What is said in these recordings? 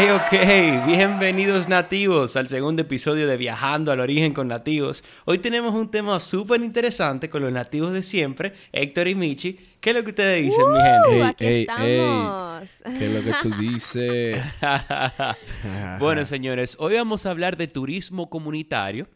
Ok, bienvenidos nativos al segundo episodio de Viajando al Origen con Nativos. Hoy tenemos un tema súper interesante con los nativos de siempre, Héctor y Michi. ¿Qué es lo que ustedes dicen, mi gente? aquí estamos. ¿Qué es lo que tú dices? bueno, señores, hoy vamos a hablar de turismo comunitario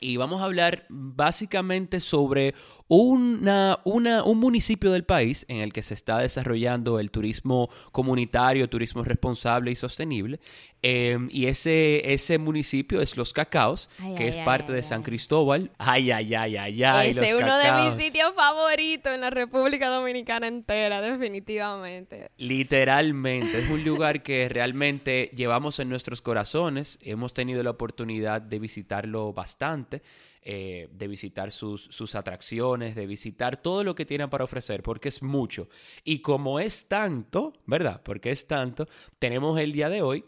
y vamos a hablar básicamente sobre una, un municipio del país en el que se está desarrollando el turismo comunitario, turismo responsable y sostenible. Em, y ese, ese municipio es Los Cacaos, que es parte de San Cristóbal. Ay, ay, ay, ay, ay. Ese es uno de mis sitios favoritos en la República Dominicana entera, definitivamente. Literalmente. Es un lugar que realmente llevamos en nuestros corazones. Hemos tenido la oportunidad de visitarlo bastante. Eh, de visitar sus, sus, atracciones, de visitar todo lo que tienen para ofrecer, porque es mucho. Y como es tanto, ¿verdad? Porque es tanto, tenemos el día de hoy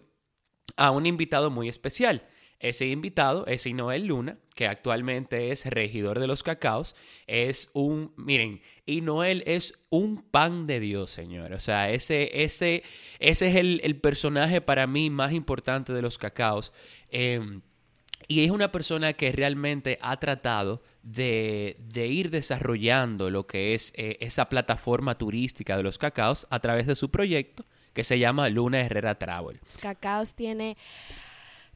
a un invitado muy especial. Ese invitado es Inoel Luna, que actualmente es regidor de los cacaos. Es un, miren, Inoel es un pan de Dios, señor. O sea, ese, ese, ese es el, personaje para mí más importante de los cacaos. Em, y es una persona que realmente ha tratado de, ir desarrollando lo que es eh, esa plataforma turística de los cacaos a través de su proyecto que se llama Luna Herrera Travel. Los cacaos tiene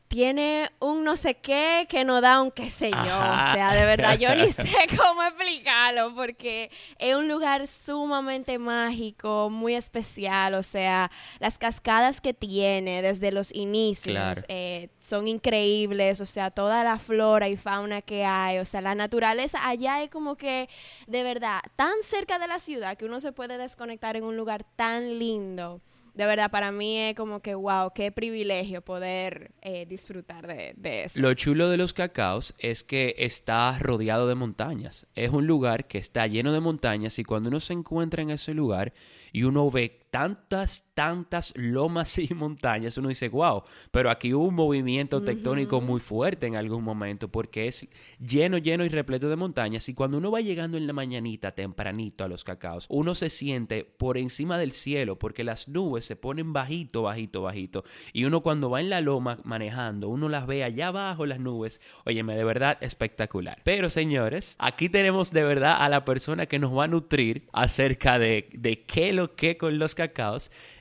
tiene un no sé qué que no da un qué sé yo. O sea, de verdad, yo ni sé cómo explicarlo porque es un lugar sumamente mágico, muy especial. O sea, las cascadas que tiene desde los inicios eh, son increíbles. O sea, toda la flora y fauna que hay. O sea, la naturaleza allá es como que, de verdad, tan cerca de la ciudad que uno se puede desconectar en un lugar tan lindo de verdad, para mí es como que, wow, qué privilegio poder eh, disfrutar de, de, eso. Lo chulo de los cacaos es que está rodeado de montañas. Es un lugar que está lleno de montañas y cuando uno se encuentra en ese lugar y uno ve tantas, tantas lomas y montañas, uno dice, wow, pero aquí hubo un movimiento tectónico muy fuerte en algún momento porque es lleno, lleno y repleto de montañas y cuando uno va llegando en la mañanita tempranito a los cacaos, uno se siente por encima del cielo porque las nubes se ponen bajito, bajito, bajito y uno cuando va en la loma manejando, uno las ve allá abajo las nubes, óyeme, de verdad espectacular. Pero señores, aquí tenemos de verdad a la persona que nos va a nutrir acerca de, de qué lo que con los cacaos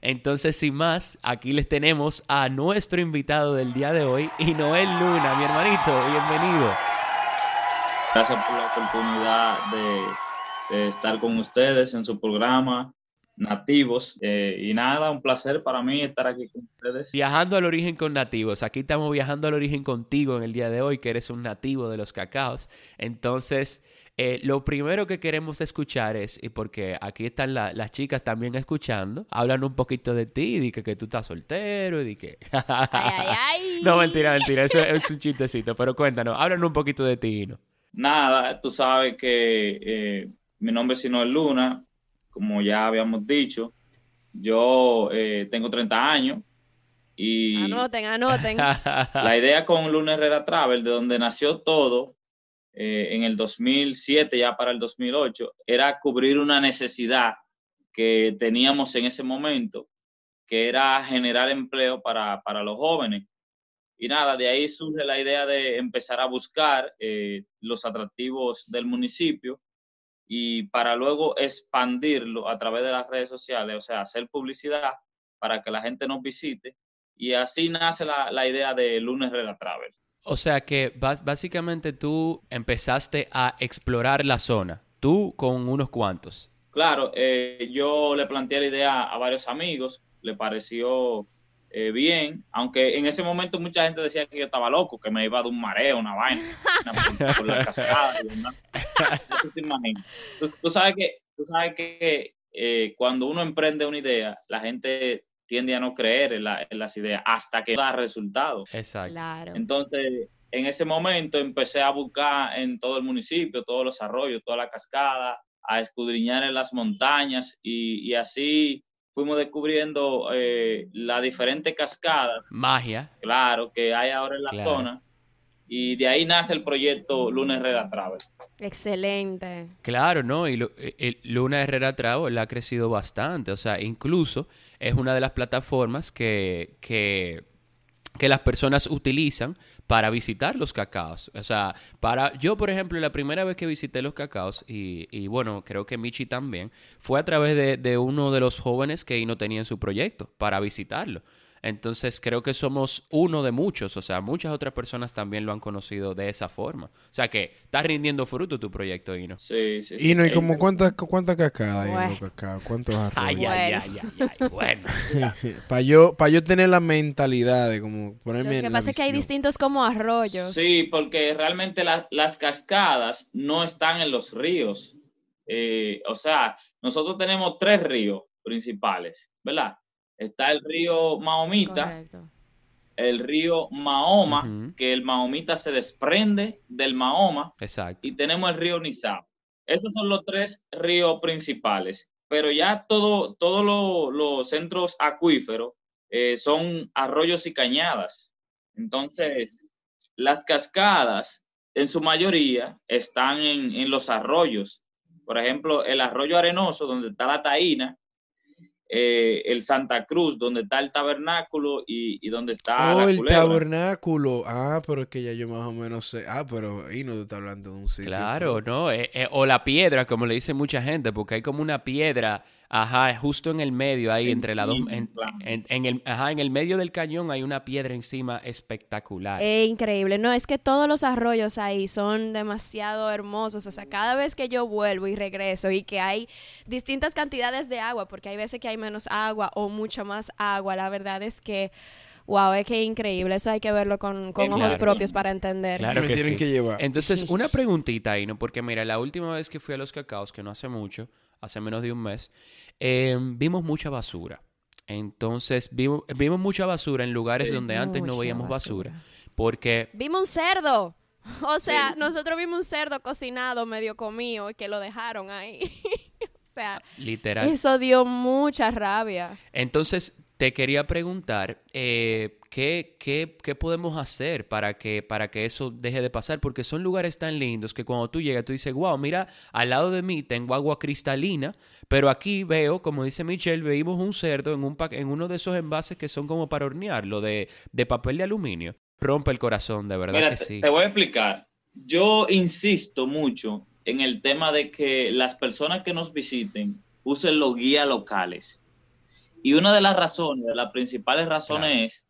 Entonces, sin más, aquí les tenemos a nuestro invitado del día de hoy, y Noel Luna, mi hermanito, bienvenido. Gracias por la oportunidad de, estar con ustedes en su programa nativos. Eh, y nada, un placer para mí estar aquí con ustedes. Viajando al origen con nativos. Aquí estamos viajando al origen contigo en el día de hoy, que eres un nativo de los cacaos. Entonces, eh, lo primero que queremos escuchar es, y porque aquí están las chicas también escuchando, hablan un poquito de ti, y que, que tú estás soltero, y que... ay, ay, ay. No, mentira, mentira, eso es un chistecito, pero cuéntanos, hablan un poquito de ti, ¿no? Nada, tú sabes que eh, mi nombre es Sino Luna, como ya habíamos dicho, yo eh, tengo 30 años, y anoten, anoten. La idea con Luna Herrera Travel, de donde nació todo, eh, en el 2007, ya para el 2008, era cubrir una necesidad que teníamos en ese momento, que era generar empleo para, para los jóvenes. Y nada, de ahí surge la idea de empezar a buscar eh, los atractivos del municipio y para luego expandirlo a través de las redes sociales, o sea, hacer publicidad para que la gente nos visite. Y así nace la, la idea de Lunes Rela Travel. O sea que básicamente tú empezaste a explorar la zona, tú con unos cuantos. Claro, eh, yo le planteé la idea a varios amigos, le pareció eh, bien, aunque en ese momento mucha gente decía que yo estaba loco, que me iba de un mareo, una vaina, por la cascada. ¿Tú, tú, sabes que, tú sabes que eh, cuando uno emprende una idea, la gente tiende a no creer en, las ideas hasta que da resultados. Exacto. Entonces, en ese momento empecé a buscar en todo el municipio, todos los arroyos, toda la cascada, a escudriñar en las montañas y, así fuimos descubriendo eh, las diferentes cascadas. Magia. Claro, que hay ahora en la zona. Y de ahí nace el proyecto Luna Herrera Travel. Excelente. Claro, ¿no? Y el Luna Herrera Travel ha crecido bastante, o sea, incluso es una de las plataformas que, que, que las personas utilizan para visitar los cacaos. O sea, para yo, por ejemplo, la primera vez que visité los cacaos, y, y bueno, creo que Michi también, fue a través de, de uno de los jóvenes que ahí no tenía en su proyecto para visitarlo. Entonces creo que somos uno de muchos, o sea, muchas otras personas también lo han conocido de esa forma. O sea que está rindiendo fruto tu proyecto, Ino. Sí, sí. sí. Ino, ¿y como cuántas cuánta cascadas cacaos? ¿Cuántos arroyos? Ay, ay, ay, ay, ay, bueno. Para yo, pa yo tener la mentalidad de como ponerme Lo que en pasa la es que hay distintos como arroyos. Sí, porque realmente la- las cascadas no están en los ríos. Eh, o sea, nosotros tenemos tres ríos principales, ¿verdad? Está el río Mahomita, Correcto. el río Mahoma, que el Mahomita se desprende del Mahoma, Exacto. y tenemos el río Nizao. Esos son los tres ríos principales, pero ya todo, todos lo- los centros acuíferos eh, son arroyos y cañadas. Entonces, las cascadas, en su mayoría, están en, en los arroyos. Por ejemplo, el arroyo arenoso, donde está la taína, eh, el Santa Cruz, donde está el tabernáculo y, y donde está Oh, la el culebra. tabernáculo. Ah, pero es que ya yo más o menos sé. Ah, pero ahí no te está hablando de un sitio. Claro, ¿no? Eh, eh, o la piedra, como le dice mucha gente, porque hay como una piedra, ajá, justo en el medio, ahí entre las dos, en, claro. en- en el, ajá, en el medio del cañón hay una piedra encima espectacular. Es increíble. No, es que todos los arroyos ahí son demasiado hermosos. O sea, cada vez que yo vuelvo y regreso y que hay distintas cantidades de agua, porque hay veces que hay menos agua o mucha más agua, la verdad es que, wow, es que es increíble. Eso hay que verlo con, con Eh, ojos propios para entender. Claro Me que tienen sí. que llevar. Entonces, una preguntita ahí, ¿no? Porque mira, la última vez que fui a los cacaos, que no hace mucho, hace menos de un mes, eh, vimos mucha basura. Entonces, vimos, vimos mucha basura en lugares Sí. donde antes no veíamos basura. basura. Porque, Vimos un cerdo. O sea, nosotros vimos un cerdo cocinado, medio comido, y que lo dejaron ahí. o sea, literal. eso dio mucha rabia. Entonces, te quería preguntar, eh, ¿qué, qué, qué podemos hacer para que, para que eso deje de pasar? Porque son lugares tan lindos que cuando tú llegas, tú dices, wow, mira, al lado de mí tengo agua cristalina, pero aquí veo, como dice Michelle, veíamos un cerdo en, un en uno de esos envases que son como para hornearlo, de, de papel de aluminio. Rompe el corazón, de verdad Mira, que sí. te voy a explicar. Yo insisto mucho en el tema de que las personas que nos visiten usen los guías locales. Y una de las razones, de las principales razones Claro. es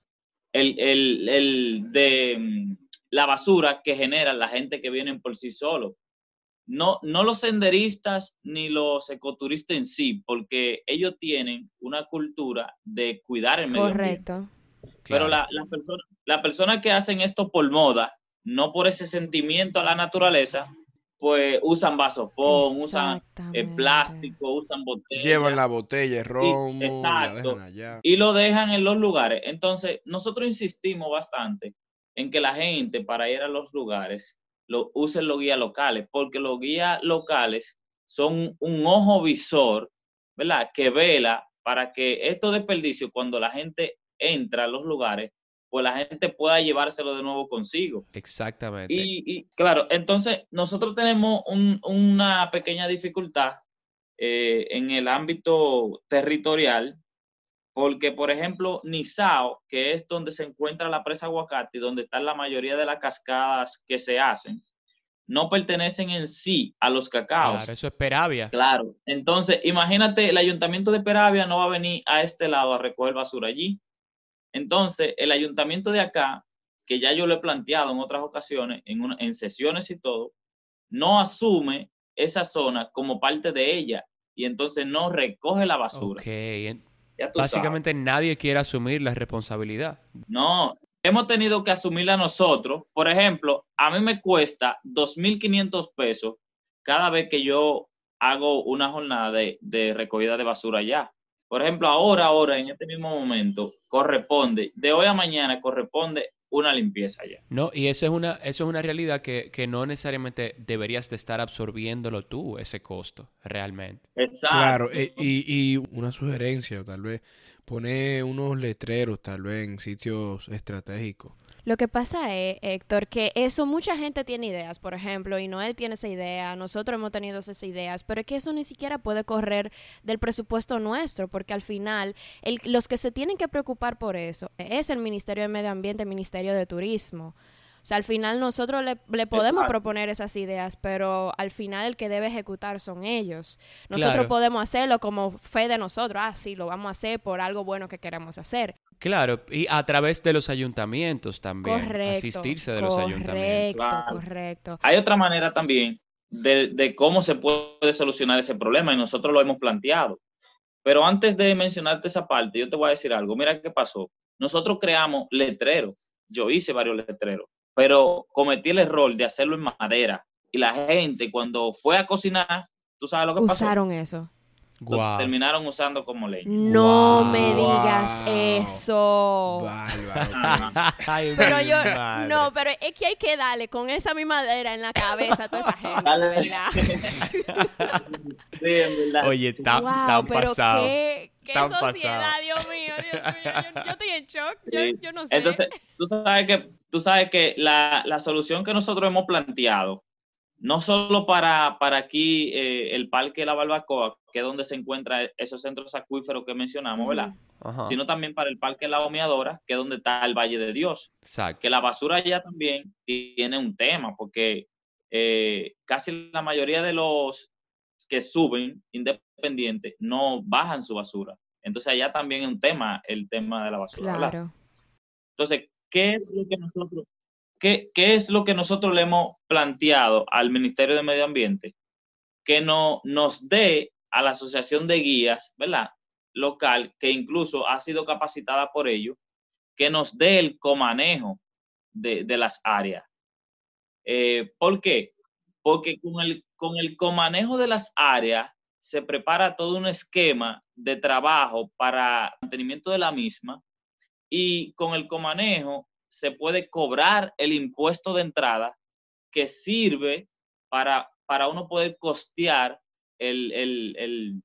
el, el- el de mm, la basura que genera la gente que vienen por sí solo. No, no los senderistas ni los ecoturistas en sí, porque ellos tienen una cultura de cuidar el medio ambiente. Correcto. Pero Claro. la, la persona, las personas que hacen esto por moda, no por ese sentimiento a la naturaleza, pues usan vasofón, usan eh, plástico, usan botellas Llevan la botella de romo, la exacto. allá. y lo dejan en los lugares. Entonces, nosotros insistimos bastante en que la gente para ir a los lugares lo usen los guías locales, porque los guías locales son un ojo visor, ¿verdad? Que vela para que estos desperdicios, cuando la gente entra a los lugares, pues la gente pueda llevárselo de nuevo consigo. Exactamente. Y, y, claro, entonces nosotros tenemos un- una pequeña dificultad eh, en el ámbito territorial, porque, por ejemplo, Nizao, que es donde se encuentra la presa Aguacate donde están la mayoría de las cascadas que se hacen, no pertenecen en sí a los cacaos. Claro, eso es Peravia. Claro. Entonces, imagínate, el ayuntamiento de Peravia no va a venir a este lado a recoger basura allí. Entonces, el ayuntamiento de acá, que ya yo lo he planteado en otras ocasiones, en, una- en sesiones y todo, no asume esa zona como parte de ella y entonces no recoge la basura. Ok. en- Ya tú sabes. Básicamente nadie quiere asumir la responsabilidad. No, hemos tenido que asumirla nosotros. Por ejemplo, a mí me cuesta 2.500 pesos cada vez que yo hago una jornada de, de recogida de basura allá. Por ejemplo, ahora, ahora, en este mismo momento, corresponde, de hoy a mañana corresponde una limpieza allá. No, y esa es una, eso es una realidad que, que no necesariamente deberías de estar absorbiéndolo tú, ese costo, realmente. Exacto. Claro, eh, y, y una sugerencia, tal vez, poner unos letreros, tal vez, en sitios estratégicos. Lo que pasa es, Héctor, que eso mucha gente tiene ideas, por ejemplo, y Noel tiene esa idea, nosotros hemos tenido esas ideas, pero es que eso ni siquiera puede correr del presupuesto nuestro, porque al final el, los que se tienen que preocupar por eso es el Ministerio de Medio Ambiente, el Ministerio de Turismo. O sea, al final nosotros le, podemos proponer esas ideas, pero al final el que debe ejecutar son ellos. Nosotros podemos hacerlo como fe de nosotros. Ah, sí, lo vamos a hacer por algo bueno que queremos hacer. Claro, y a través de los ayuntamientos también. Correcto. Asistirse de los ayuntamientos. Correcto, correcto. Hay otra manera también de, de cómo se puede solucionar ese problema y nosotros lo hemos planteado. Pero antes de mencionarte esa parte, yo te voy a decir algo. Mira qué pasó. Nosotros creamos letreros. Yo hice varios letreros pero cometí el error de hacerlo en madera. Y la gente cuando fue a cocinar, ¿tú sabes lo que pasó? Usaron eso. Terminaron usando como ley. No me digas eso. pero yo, no, pero es que hay que darle con esa misma madera en la cabeza a toda esa gente, ¿verdad? sí, en verdad. Oye, está wow, pasado. Qué, qué sociedad, Dios mío, Dios mío. Yo, estoy en shock, yo, yo, no sé. Entonces, tú sabes que tú sabes que la, solución que nosotros hemos planteado, no solo para, para aquí eh, el Parque La Barbacoa, que es donde se encuentran esos centros acuíferos que mencionamos, ¿verdad? Sino también para el Parque La Homeadora, que es donde está el Valle de Dios. Exacto. Que la basura allá también tiene un tema, porque eh, casi la mayoría de los que suben independientes no bajan su basura. Entonces allá también es un tema, el tema de la basura. Claro. Entonces, ¿qué es lo que nosotros, qué, es lo que nosotros le hemos planteado al Ministerio de Medio Ambiente? Que no, nos dé a la Asociación de Guías, ¿verdad? Local, que incluso ha sido capacitada por ello, que nos dé el comanejo de, las áreas. Eh, ¿Por qué? Porque con el, con el comanejo de las áreas se prepara todo un esquema de trabajo para mantenimiento de la misma y con el comanejo se puede cobrar el impuesto de entrada que sirve para, para uno poder costear el,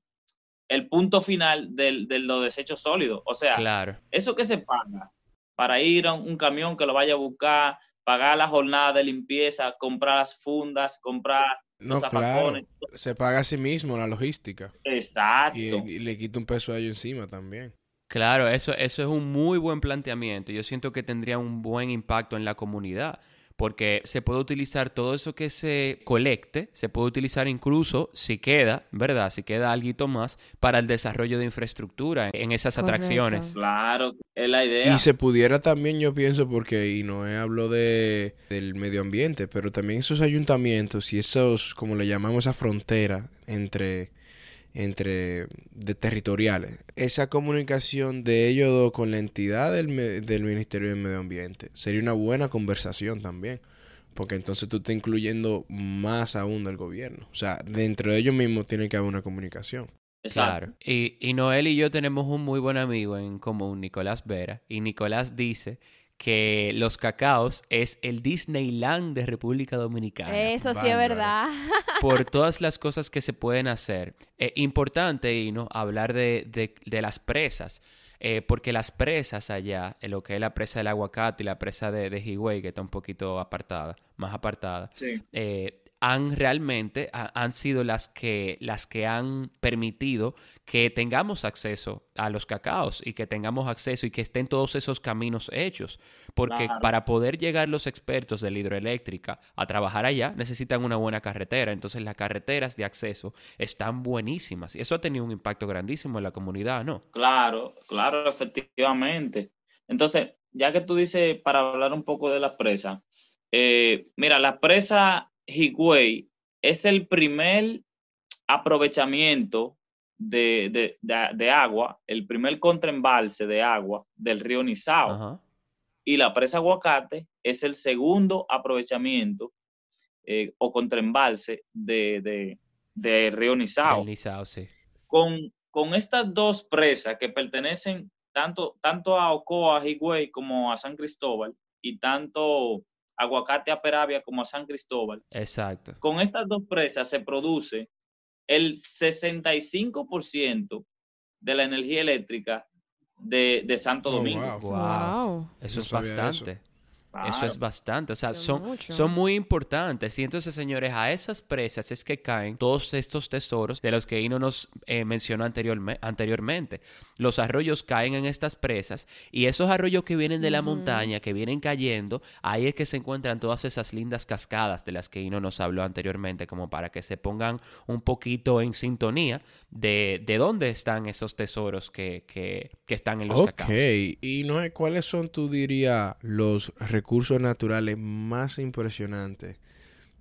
punto final de los desechos sólidos. O sea, claro. eso que se paga para ir a un, camión que lo vaya a buscar, pagar la jornada de limpieza, comprar las fundas, comprar no, claro. Se paga a sí mismo la logística. Exacto. Y, y, le quita un peso a ellos encima también. Claro, eso, eso es un muy buen planteamiento. Yo siento que tendría un buen impacto en la comunidad, porque se puede utilizar todo eso que se colecte, se puede utilizar incluso, si queda, ¿verdad? Si queda algo más, para el desarrollo de infraestructura en esas atracciones. Claro, es la idea. Y se pudiera también, yo pienso, porque y no hablo de, del medio ambiente, pero también esos ayuntamientos y esos, como le llamamos, esa frontera entre entre de territoriales. Esa comunicación de ellos con la entidad del, del Ministerio del Medio Ambiente sería una buena conversación también, porque entonces tú estás incluyendo más aún del gobierno. O sea, dentro de ellos mismos tiene que haber una comunicación. Claro. Y, y Noel y yo tenemos un muy buen amigo en común, Nicolás Vera, y Nicolás dice que los cacaos es el Disneyland de República Dominicana. Eso sí es verdad. Por todas las cosas que se pueden hacer. Es importante, y no hablar de, de, las presas. Eh, porque las presas allá, en lo que es la presa del aguacate y la presa de, de Higüey, que está un poquito apartada, más apartada, sí. eh, han realmente han sido las que las que han permitido que tengamos acceso a los cacaos y que tengamos acceso y que estén todos esos caminos hechos. Porque para poder llegar los expertos de la hidroeléctrica a trabajar allá necesitan una buena carretera. Entonces las carreteras de acceso están buenísimas. Y eso ha tenido un impacto grandísimo en la comunidad no claro claro efectivamente. Entonces ya que tú dices para hablar un poco de la presa eh, mira la presa Higüey es el primer aprovechamiento de, agua, el primer contraembalse de agua del río Nizao. Y la presa Aguacate es el segundo aprovechamiento eh, o contraembalse de, de, río Nizao. con, con estas dos presas que pertenecen tanto, tanto a Ocoa, Higüey, como a San Cristóbal, y tanto Aguacate a Peravia como a San Cristóbal. Exacto. Con estas dos presas se produce el 65% de la energía eléctrica de, Santo oh, Domingo. wow. Eso es bastante. Eso es bastante, o sea, son, son, muy importantes. Y entonces, señores, a esas presas es que caen todos estos tesoros de los que Ino nos eh, mencionó anteriormente. Los arroyos caen en estas presas y esos arroyos que vienen de la montaña, que vienen cayendo, ahí es que se encuentran todas esas lindas cascadas de las que Ino nos habló anteriormente, como para que se pongan un poquito en sintonía de, de dónde están esos tesoros que, que, que están en los Ok, y no ¿cuáles son, tú dirías, los recursos naturales más impresionantes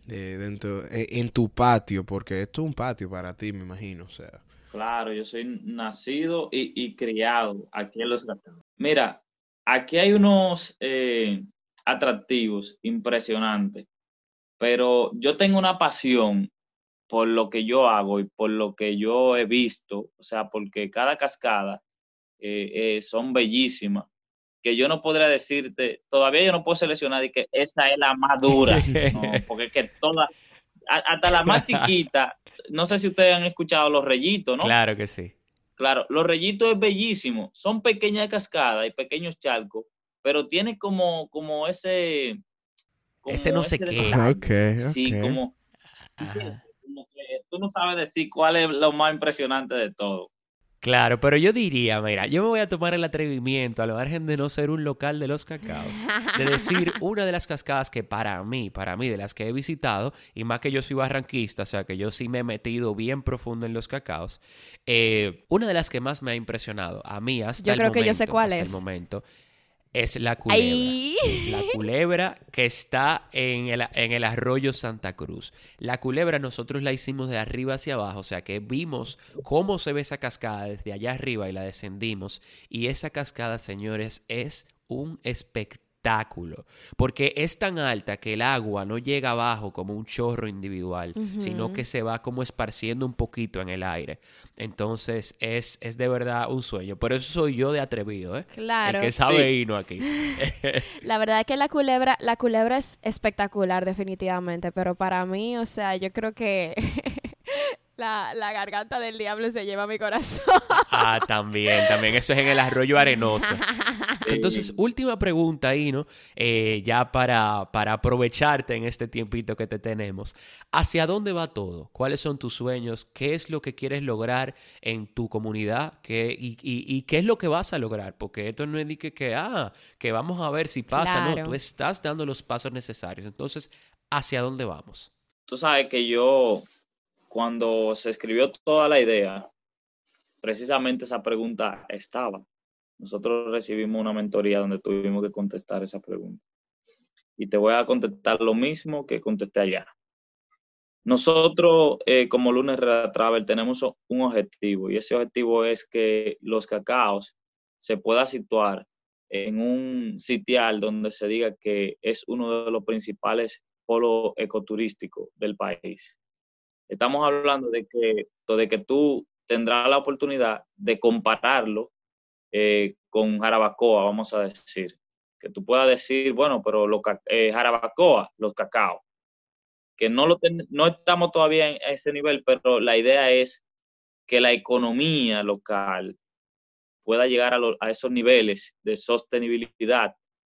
dentro e, en, tu patio? Porque esto es un patio para ti, me imagino, o sea. Claro, yo soy nacido y, criado aquí en Los Gatos. Mira, aquí hay unos eh, atractivos impresionantes, pero yo tengo una pasión por lo que yo hago y por lo que yo he visto, o sea, porque cada cascada eh, eh, son bellísimas que yo no podría decirte, todavía yo no puedo seleccionar y que esa es la más dura, porque es que todas, hasta la más chiquita, no sé si ustedes han escuchado los rellitos, ¿no? Claro que sí. Claro, los rellitos es bellísimo, son pequeñas cascadas y pequeños charcos, pero tiene como, como ese... ese no sé qué. Okay, sí, como, como que tú no sabes decir cuál es lo más impresionante de todo. Claro, pero yo diría, mira, yo me voy a tomar el atrevimiento, a lo margen de no ser un local de los cacaos, de decir una de las cascadas que para mí, para mí, de las que he visitado, y más que yo soy barranquista, o sea que yo sí me he metido bien profundo en los cacaos, eh, una de las que más me ha impresionado a mí hasta yo creo que yo sé cuál es. el momento es la culebra. La culebra que está en el, en el, arroyo Santa Cruz. La culebra nosotros la hicimos de arriba hacia abajo, o sea que vimos cómo se ve esa cascada desde allá arriba y la descendimos. Y esa cascada, señores, es un espectáculo porque es tan alta que el agua no llega abajo como un chorro individual, sino que se va como esparciendo un poquito en el aire. Entonces es, es de verdad un sueño. Por eso soy yo de atrevido, ¿eh? Claro. El que sabe sí. aquí. la verdad es que la culebra, la culebra es espectacular definitivamente, pero para mí, o sea, yo creo que La, la, garganta del diablo se lleva mi corazón. Ah, también, también. Eso es en el arroyo arenoso. Entonces, última pregunta ahí, ¿no? Eh, ya para, para aprovecharte en este tiempito que te tenemos. ¿Hacia dónde va todo? ¿Cuáles son tus sueños? ¿Qué es lo que quieres lograr en tu comunidad? ¿Qué, y, y, qué es lo que vas a lograr? Porque esto no indique que, ah, que vamos a ver si pasa. No, tú estás dando los pasos necesarios. Entonces, ¿hacia dónde vamos? Tú sabes que yo cuando se escribió toda la idea, precisamente esa pregunta estaba. Nosotros recibimos una mentoría donde tuvimos que contestar esa pregunta. Y te voy a contestar lo mismo que contesté allá. Nosotros, eh, como Lunes Red Travel, tenemos un objetivo y ese objetivo es que los cacaos se pueda situar en un sitial donde se diga que es uno de los principales polos ecoturísticos del país. Estamos hablando de que, de que tú tendrás la oportunidad de compararlo eh, con Jarabacoa, vamos a decir. Que tú puedas decir, bueno, pero lo, eh, Jarabacoa, los cacao. Que no, lo no estamos todavía en ese nivel, pero la idea es que la economía local pueda llegar a, esos niveles de sostenibilidad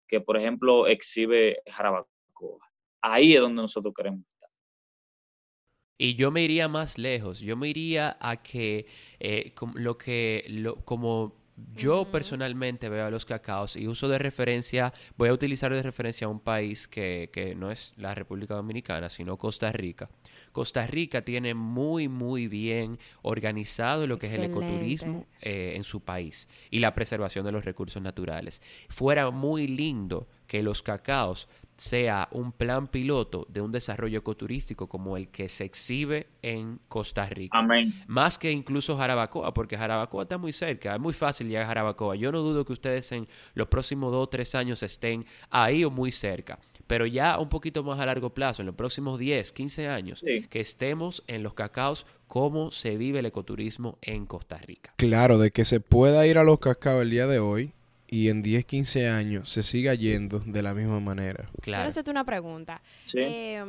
que, por ejemplo, exhibe Jarabacoa. Ahí es donde nosotros queremos y yo me iría más lejos, yo me iría a que eh, lo que, como yo personalmente veo a los cacaos y uso de referencia, voy a utilizar de referencia a un país que, que, no es la República Dominicana, sino Costa Rica. Costa Rica tiene muy, muy bien organizado lo que es el ecoturismo eh, en su país y la preservación de los recursos naturales. Fuera muy lindo que los cacaos sea un plan piloto de un desarrollo ecoturístico como el que se exhibe en Costa Rica. Amén. Más que incluso Jarabacoa, porque Jarabacoa está muy cerca, es muy fácil llegar a Jarabacoa. Yo no dudo que ustedes en los próximos dos o tres años estén ahí o muy cerca. Pero ya un poquito más a largo plazo, en los próximos 10, 15 años, que estemos en los cacaos, cómo se vive el ecoturismo en Costa Rica. Claro, de que se pueda ir a los cacaos el día de hoy, y en 10, 15 años se siga yendo de la misma manera. Quiero Claro. hacerte una pregunta. Sí. Eh,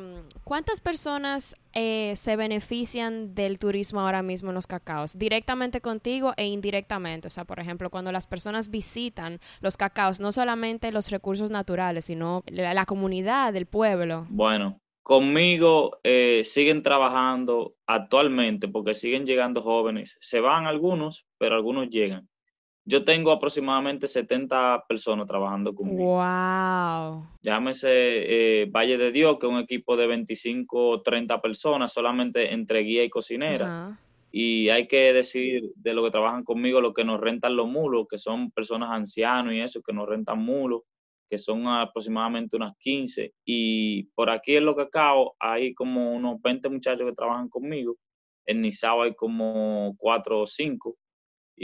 ¿Cuántas personas eh, se benefician del turismo ahora mismo en los cacaos? Directamente contigo e indirectamente. O sea, por ejemplo, cuando las personas visitan los cacaos, no solamente los recursos naturales, sino la, la comunidad, el pueblo. Bueno, conmigo eh, siguen trabajando actualmente porque siguen llegando jóvenes. Se van algunos, pero algunos llegan. Yo tengo aproximadamente 70 personas trabajando conmigo. ¡Wow! Llámese eh, Valle de Dios, que es un equipo de 25 o 30 personas, solamente entre guía y cocinera. Y hay que decir de lo que trabajan conmigo, lo que nos rentan los mulos, que son personas ancianos y eso, que nos rentan mulos, que son aproximadamente unas 15. Y por aquí en Lo Cacao hay como unos 20 muchachos que trabajan conmigo. En Nizao hay como 4 o 5.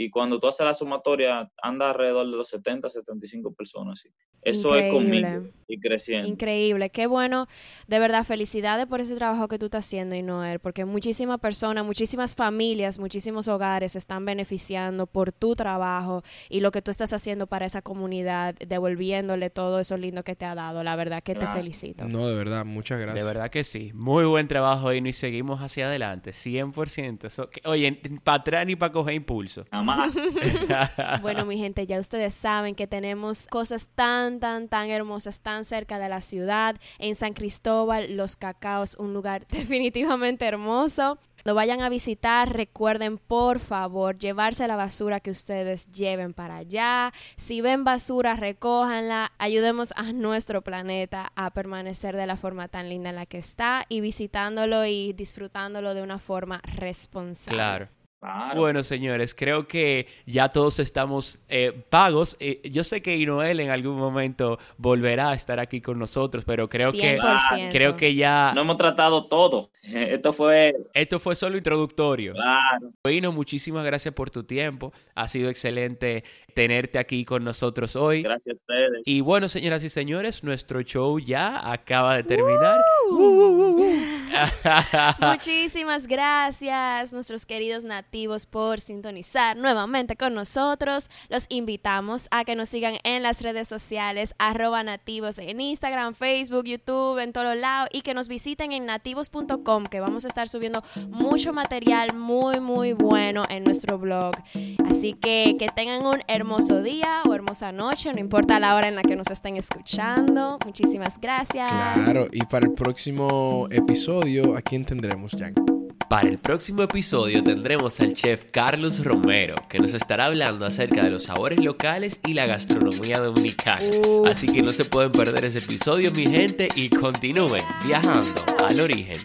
Y cuando tú haces la sumatoria, anda alrededor de los 70, 75 personas. sí. Eso es Increíble. conmigo y creciendo. Increíble, qué bueno. De verdad, felicidades por ese trabajo que tú estás haciendo, y Noel, porque muchísimas personas, muchísimas familias, muchísimos hogares se están beneficiando por tu trabajo y lo que tú estás haciendo para esa comunidad, devolviéndole todo eso lindo que te ha dado. La verdad que te felicito. No, de verdad, muchas gracias. De verdad que sí. Muy buen trabajo, Ino, y seguimos hacia adelante, 100%. Eso, que- oye, para atrás ni para coger impulso. Nada Bueno, mi gente, ya ustedes saben que tenemos cosas tan, tan, tan hermosas, tan cerca de la ciudad. En San Cristóbal, Los Cacaos, un lugar definitivamente hermoso. Lo vayan a visitar, recuerden por favor llevarse la basura que ustedes lleven para allá. Si ven basura, recójanla. Ayudemos a nuestro planeta a permanecer de la forma tan linda en la que está y visitándolo y disfrutándolo de una forma responsable. Claro. Claro. Bueno, señores, creo que ya todos estamos eh, pagos. Eh, yo sé que Inoel en algún momento volverá a estar aquí con nosotros, pero creo que 100%. creo que ya No hemos tratado todo. Esto fue, esto fue solo introductorio. claro, Ino, muchísimas gracias por tu tiempo. Ha sido excelente tenerte aquí con nosotros hoy. gracias a ustedes. Y bueno, señoras y señores, nuestro show ya acaba de terminar. Uh, uh, uh, uh. Muchísimas gracias, nuestros queridos nativos, por sintonizar nuevamente con nosotros. Los invitamos a que nos sigan en las redes sociales, arroba nativos en Instagram, Facebook, YouTube, en todos lados, y que nos visiten en nativos.com, que vamos a estar subiendo mucho material muy, muy bueno en nuestro blog. Así que que tengan un hermoso día o hermosa noche, no importa la hora en la que nos estén escuchando. Muchísimas gracias. Claro, y para el próximo episodio, ¿a quién tendremos, Jan? Para el próximo episodio tendremos al chef Carlos Romero, que nos estará hablando acerca de los sabores locales y la gastronomía dominicana. Así que no se pueden perder ese episodio, mi gente, y continúen viajando al origen.